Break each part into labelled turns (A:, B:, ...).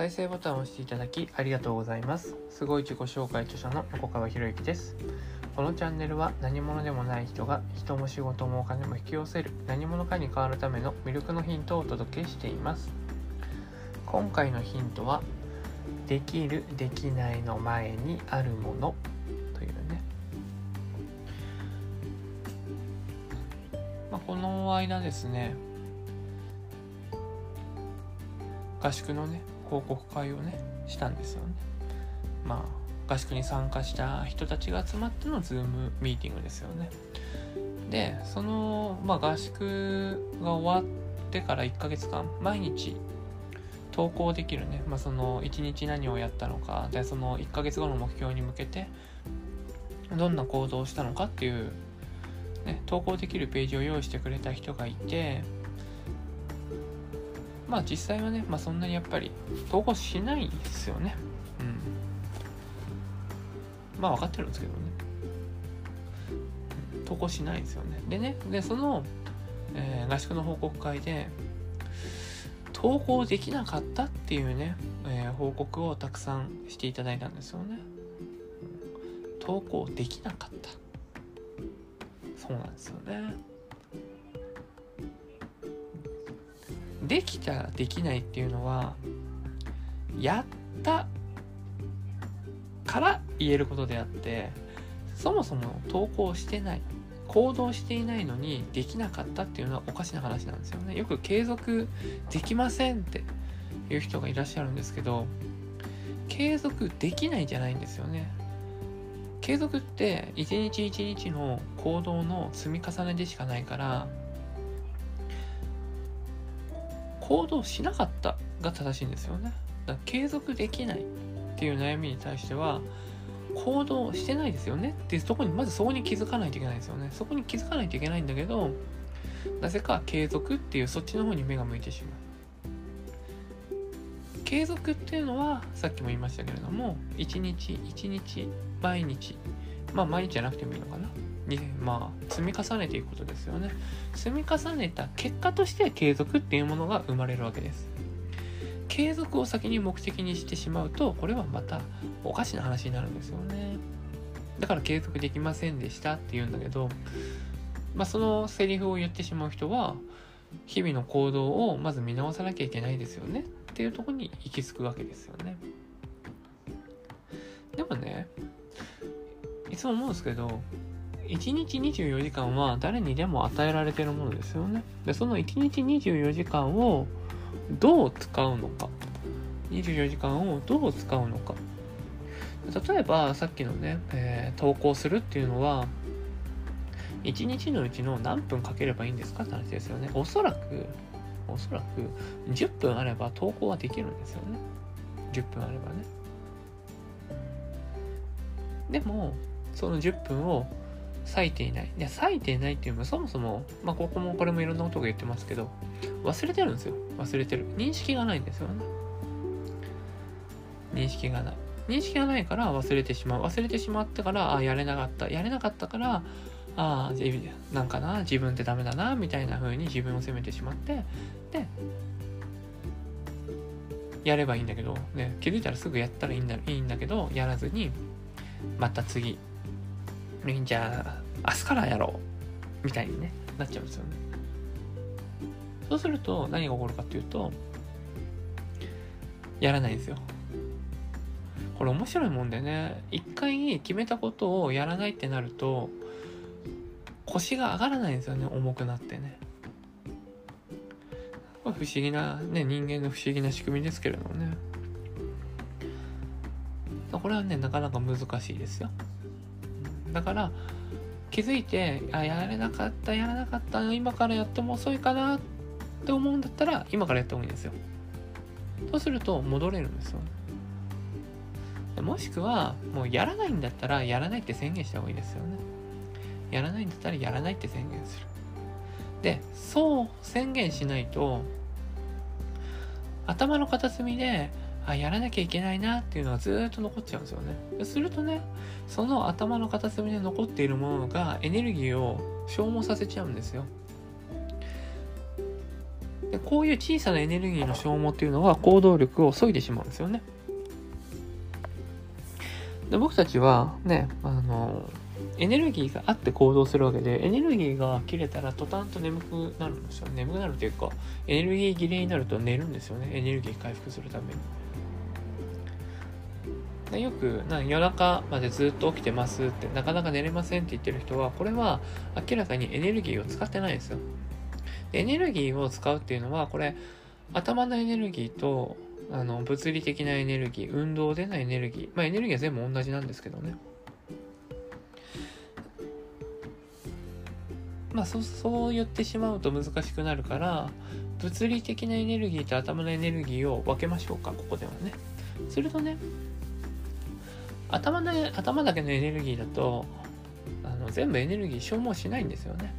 A: 再生ボタンを押していただきありがとうございます。すごい自己紹介著者の横川博之です。このチャンネルは何者でもない人が人も仕事もお金も引き寄せる何者かに変わるための魅力のヒントをお届けしています。今回のヒントはできるできないの前にあるものというね。まあ、この間ですね合宿のね報告会をねしたんですよね。まあ合宿に参加した人たちが集まってのズームミーティングですよね。でその、まあ、合宿が終わってから1ヶ月間毎日投稿できるね、まあ、その1日何をやったのかでその1ヶ月後の目標に向けてどんな行動をしたのかっていう、ね、投稿できるページを用意してくれた人がいてまあ実際はね、まあ、そんなにやっぱり投稿しないですよね。うん。まあ分かってるんですけどね。投稿しないですよね。でね、で、その、えー、合宿の報告会で、投稿できなかったっていうね、えー、報告をたくさんしていただいたんですよね。投稿できなかった。そうなんですよね。できたできないっていうのはやったから言えることであってそもそも投稿してない行動していないのにできなかったっていうのはおかしな話なんですよね。よく継続できませんっていう人がいらっしゃるんですけど継続できないじゃないんですよね。継続って一日一日の行動の積み重ねでしかないから行動しなかったが正しいんですよね。だから継続できないっていう悩みに対しては行動してないですよねっていうとこにまずそこに気づかないといけないですよね。そこに気づかないといけないんだけどなぜか継続っていうそっちの方に目が向いてしまう。継続っていうのはさっきも言いましたけれども一日一日毎日まあ毎日じゃなくてもいいのかなに、まあ、積み重ねていくことですよね。積み重ねた結果として継続っていうものが生まれるわけです。継続を先に目的にしてしまうと、これはまたおかしな話になるんですよね。だから継続できませんでしたって言うんだけど、まあ、そのセリフを言ってしまう人は、日々の行動をまず見直さなきゃいけないですよねっていうとこに行き着くわけですよね。でもね、いつも思うんですけど、1日24時間は誰にでも与えられてるものですよね。で、その1日24時間をどう使うのか。24時間をどう使うのか。例えば、さっきのね、えー、投稿するっていうのは、1日のうちの何分かければいいんですかって話ですよね。おそらく、おそらく10分あれば投稿はできるんですよね。10分あればね。でも、その10分を割いていない。いや、割いていないっていうのはそもそも、まあ、ここもこれもいろんなことが言ってますけど、忘れてるんですよ。忘れてる。認識がないんですよね。認識がない。認識がないから忘れてしまう。忘れてしまってから、あ、やれなかった。やれなかったから、ああ、なんかな、自分ってダメだな、みたいな風に自分を責めてしまって、で、やればいいんだけど、ね、気づいたらすぐやったらいいんだいいんだけど、やらずに、また次、じゃあ、明日からやろうみたいにね、なっちゃうんですよね。そうすると、何が起こるかっていうと、やらないんですよ。これ面白いもんでね、一回決めたことをやらないってなると、腰が上がらないんですよね、重くなってね。不思議な、ね、人間の不思議な仕組みですけれどもね。これはね、なかなか難しいですよ。だから気づいてあやれなかったやらなかった今からやっても遅いかなって思うんだったら今からやった方がいいんですよ。そうすると戻れるんですよ。もしくはもうやらないんだったらやらないって宣言した方がいいですよね。やらないんだったらやらないって宣言する。でそう宣言しないと頭の片隅であやらなきゃいけないなっていうのはずっと残っちゃうんですよねするとねその頭の片隅で残っているものがエネルギーを消耗させちゃうんですよでこういう小さなエネルギーの消耗っていうのは行動力を削いでしまうんですよね。で僕たちはねあのエネルギーがあって行動するわけでエネルギーが切れたら途端と眠くなるんですよ眠くなるというかエネルギー切れになると寝るんですよねエネルギー回復するために。よくな夜中までずっと起きてますってなかなか寝れませんって言ってる人はこれは明らかにエネルギーを使ってないんですよ。エネルギーを使うっていうのはこれ頭のエネルギーとあの物理的なエネルギー運動でのエネルギーまあエネルギーは全部同じなんですけどねまあそそう言ってしまうと難しくなるから物理的なエネルギーと頭のエネルギーを分けましょうかここではねするとね頭の頭だけのエネルギーだとあの全部エネルギー消耗しないんですよね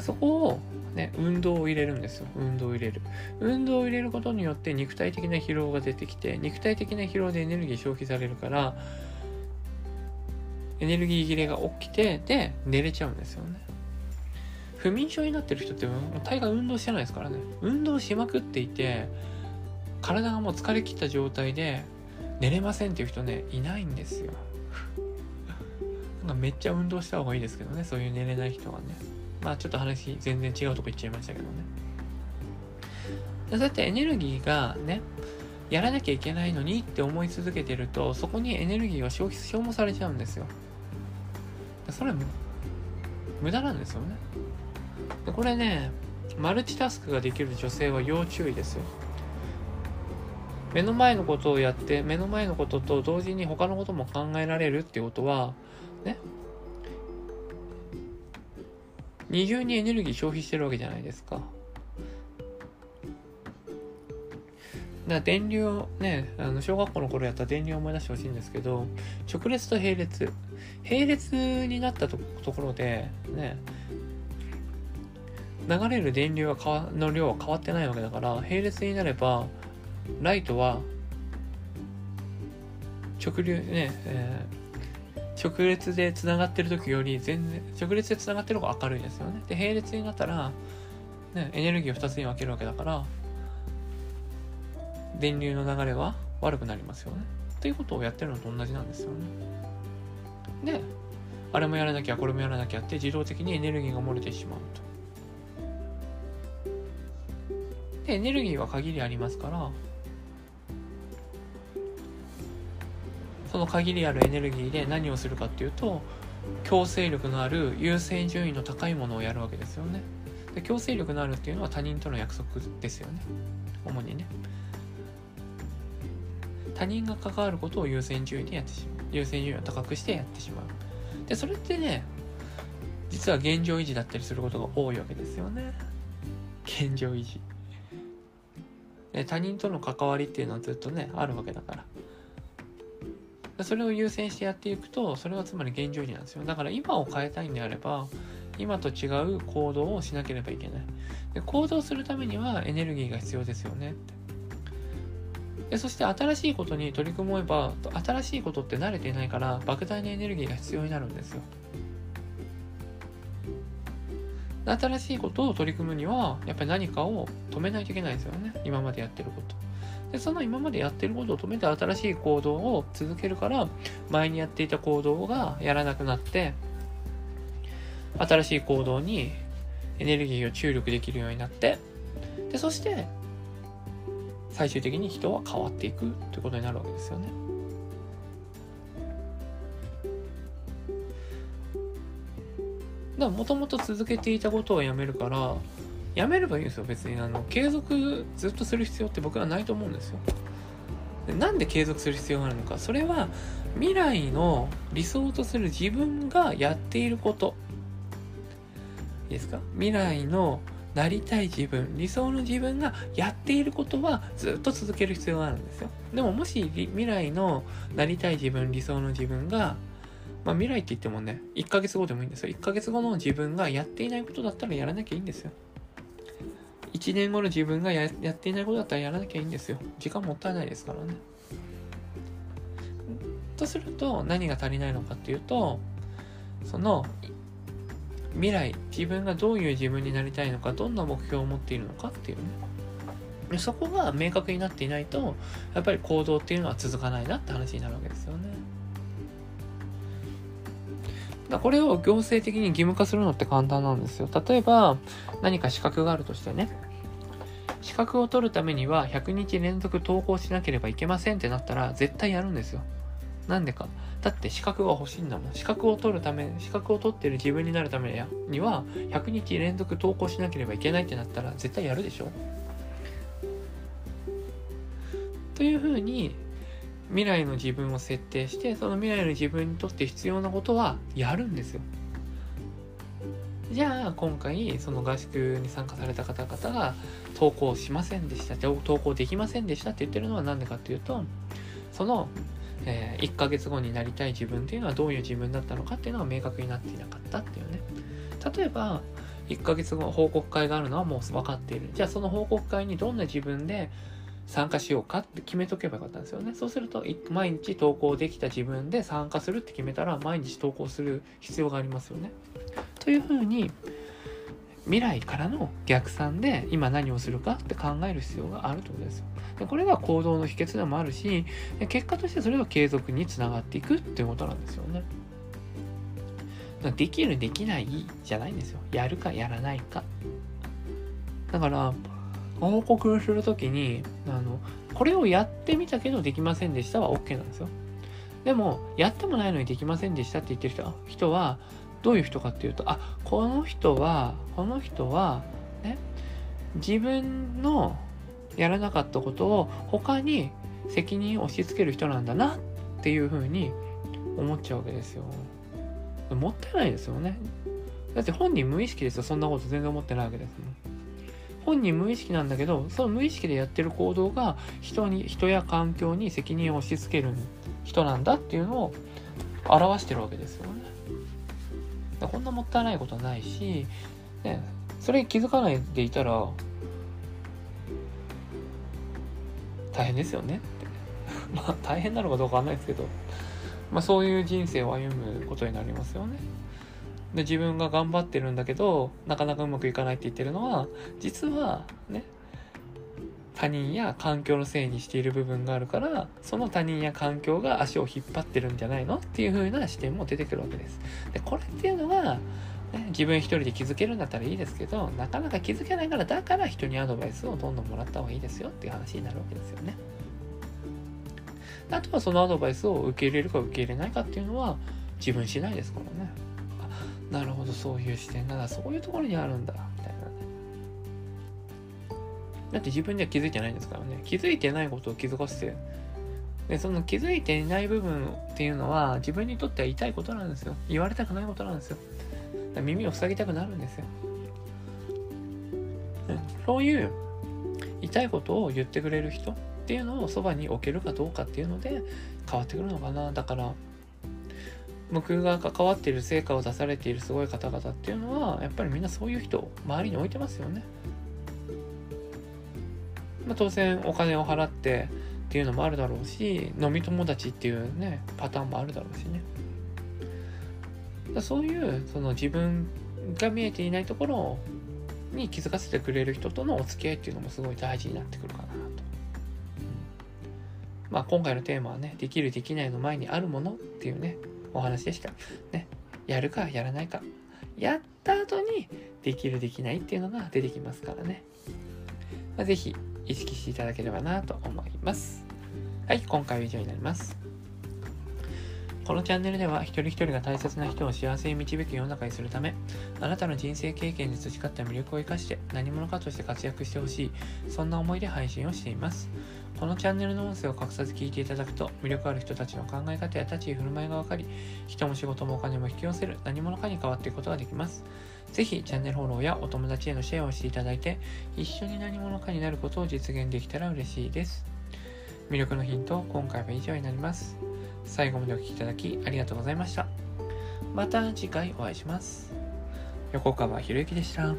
A: そこをね、運動を入れるんですよ。運動を入れる。運動を入れることによって肉体的な疲労が出てきて、肉体的な疲労でエネルギー消費されるから、エネルギー切れが起きて、で、寝れちゃうんですよね。不眠症になってる人って大概運動してないですからね。運動しまくっていて、体がもう疲れ切った状態で寝れませんっていう人ね、いないんですよ。なんかめっちゃ運動した方がいいですけどね、そういう寝れない人はね。まあちょっと話全然違うとこ行っちゃいましたけどね。そうやってエネルギーがね、やらなきゃいけないのにって思い続けてると、そこにエネルギーは消費、消耗されちゃうんですよ。それ無駄なんですよね。これね、マルチタスクができる女性は要注意ですよ。目の前のことをやって、目の前のことと同時に他のことも考えられるっていうことは、ね、二重にエネルギー消費してるわけじゃないですか。だから電流をね、あの小学校の頃やった電流を思い出してほしいんですけど、直列と並列。並列になったところで、ね、流れる電流はの量は変わってないわけだから、並列になれば、ライトは直流ね、えー直列でつながってる時より全然直列でつながってる方が明るいですよね。で並列になったら、ね、エネルギーを2つに分けるわけだから電流の流れは悪くなりますよね。ということをやってるのと同じなんですよね。であれもやらなきゃこれもやらなきゃって自動的にエネルギーが漏れてしまうと。でエネルギーは限りありますからその限りあるエネルギーで何をするかっていうと強制力のある優先順位の高いものをやるわけですよね。で強制力のあるっていうのは他人との約束ですよね。主にね。他人が関わることを優先順位でやってしまう。優先順位を高くしてやってしまう。でそれってね実は現状維持だったりすることが多いわけですよね。現状維持。他人との関わりっていうのはずっとねあるわけだから。それを優先してやっていくとそれはつまり現状維持なんですよ。だから今を変えたいんであれば今と違う行動をしなければいけない。で行動するためにはエネルギーが必要ですよね。でそして新しいことに取り組めば新しいことって慣れていないから莫大なエネルギーが必要になるんですよ。新しいことを取り組むにはやっぱり何かを止めないといけないですよね。今までやってること。でその今までやってることを止めて新しい行動を続けるから前にやっていた行動がやらなくなって新しい行動にエネルギーを注力できるようになってでそして最終的に人は変わっていくということになるわけですよね。だからもともと続けていたことをやめるからやめればいいんですよ。別にあの継続ずっとする必要って僕はないと思うんですよ。でなんで継続する必要があるのか。それは未来の理想とする自分がやっていること。いいですか？未来のなりたい自分理想の自分がやっていることはずっと続ける必要があるんですよ。でももし未来のなりたい自分理想の自分がまあ未来って言ってもね1ヶ月後でもいいんですよ。1ヶ月後の自分がやっていないことだったらやらなきゃいいんですよ。1年後の自分がやっていないことだったらやらなきゃいいんですよ。時間もったいないですからね。とすると何が足りないのかっていうとその未来自分がどういう自分になりたいのかどんな目標を持っているのかっていうねそこが明確になっていないとやっぱり行動っていうのは続かないなって話になるわけですよね。だこれを行政的に義務化するのって簡単なんですよ。例えば何か資格があるとしてね資格を取るためには100日連続投稿しなければいけませんってなったら絶対やるんですよ。なんでか。だって資格が欲しいんだもん。資格を取るため、資格を取ってる自分になるためには、100日連続投稿しなければいけないってなったら絶対やるでしょというふうに、未来の自分を設定して、その未来の自分にとって必要なことはやるんですよ。じゃあ今回その合宿に参加された方々が投稿しませんでした投稿できませんでしたって言ってるのは何でかっていうとそのえー、1ヶ月後になりたい自分っていうのはどういう自分だったのかっていうのが明確になっていなかったっていうね。例えば1ヶ月後報告会があるのはもう分かっている。じゃあその報告会にどんな自分で参加しようかって決めとけばよかったんですよね。そうすると毎日投稿できた自分で参加するって決めたら毎日投稿する必要がありますよね。というふうに未来からの逆算で今何をするかって考える必要があるということですよ。でこれが行動の秘訣でもあるし結果としてそれが継続につながっていくっていうことなんですよね。できるできないじゃないんですよ。やるかやらないか。だから報告するときにあのこれをやってみたけどできませんでしたは OK なんですよ。でもやってもないのにできませんでしたって言ってる人はどういう人かっていうとあこの人はこの人はね自分のやらなかったことを他に責任を押し付ける人なんだなっていうふうに思っちゃうわけですよ。もったいないですよね。だって本人無意識ですよ。そんなこと全然思ってないわけですもん。本人無意識なんだけど、その無意識でやってる行動が人に、人や環境に責任を押し付ける人なんだっていうのを表してるわけですよね。こんなもったいないことないし、ね、それに気づかないでいたら大変ですよねって まあ大変なのかどうかわかんないですけど、まあ、そういう人生を歩むことになりますよね。で自分が頑張ってるんだけどなかなかうまくいかないって言ってるのは実はね他人や環境のせいにしている部分があるからその他人や環境が足を引っ張ってるんじゃないのっていう風な視点も出てくるわけです。でこれっていうのが、ね、自分一人で気づけるんだったらいいですけどなかなか気づけないからだから人にアドバイスをどんどんもらった方がいいですよっていう話になるわけですよね。あとはそのアドバイスを受け入れるか受け入れないかっていうのは自分次第ですからね。あなるほどそういう視点ならそういうところにあるんだみたいなだって自分では気づいてないんですからね。気づいてないことを気づかせて。で、その気づいていない部分っていうのは自分にとっては痛いことなんですよ。言われたくないことなんですよ。耳を塞ぎたくなるんですよ。そういう痛いことを言ってくれる人っていうのをそばに置けるかどうかっていうので変わってくるのかな。だから、僕が関わっている成果を出されているすごい方々っていうのはやっぱりみんなそういう人を周りに置いてますよね。まあ、当然お金を払ってっていうのもあるだろうし飲み友達っていうねパターンもあるだろうしね。だそういうその自分が見えていないところに気づかせてくれる人とのお付き合いっていうのもすごい大事になってくるかなと、うん、まあ今回のテーマはねできるできないの前にあるものっていうねお話でしたね。やるかやらないか。やった後にできるできないっていうのが出てきますからね、まあ、ぜひ意識していただければなと思います。はい、今回は以上になります。このチャンネルでは一人一人が大切な人を幸せに導く世の中にするため、あなたの人生経験で培った魅力を生かして何者かとして活躍してほしい、そんな思いで配信をしています。このチャンネルの音声を隠さず聞いていただくと、魅力ある人たちの考え方や立ち居振る舞いが分かり、人も仕事もお金も引き寄せる何者かに変わっていくことができます。ぜひチャンネルフォローやお友達へのシェアをしていただいて、一緒に何者かになることを実現できたら嬉しいです。魅力のヒント、今回は以上になります。最後までお聴きいただきありがとうございました。また次回お会いします。横川博之でした。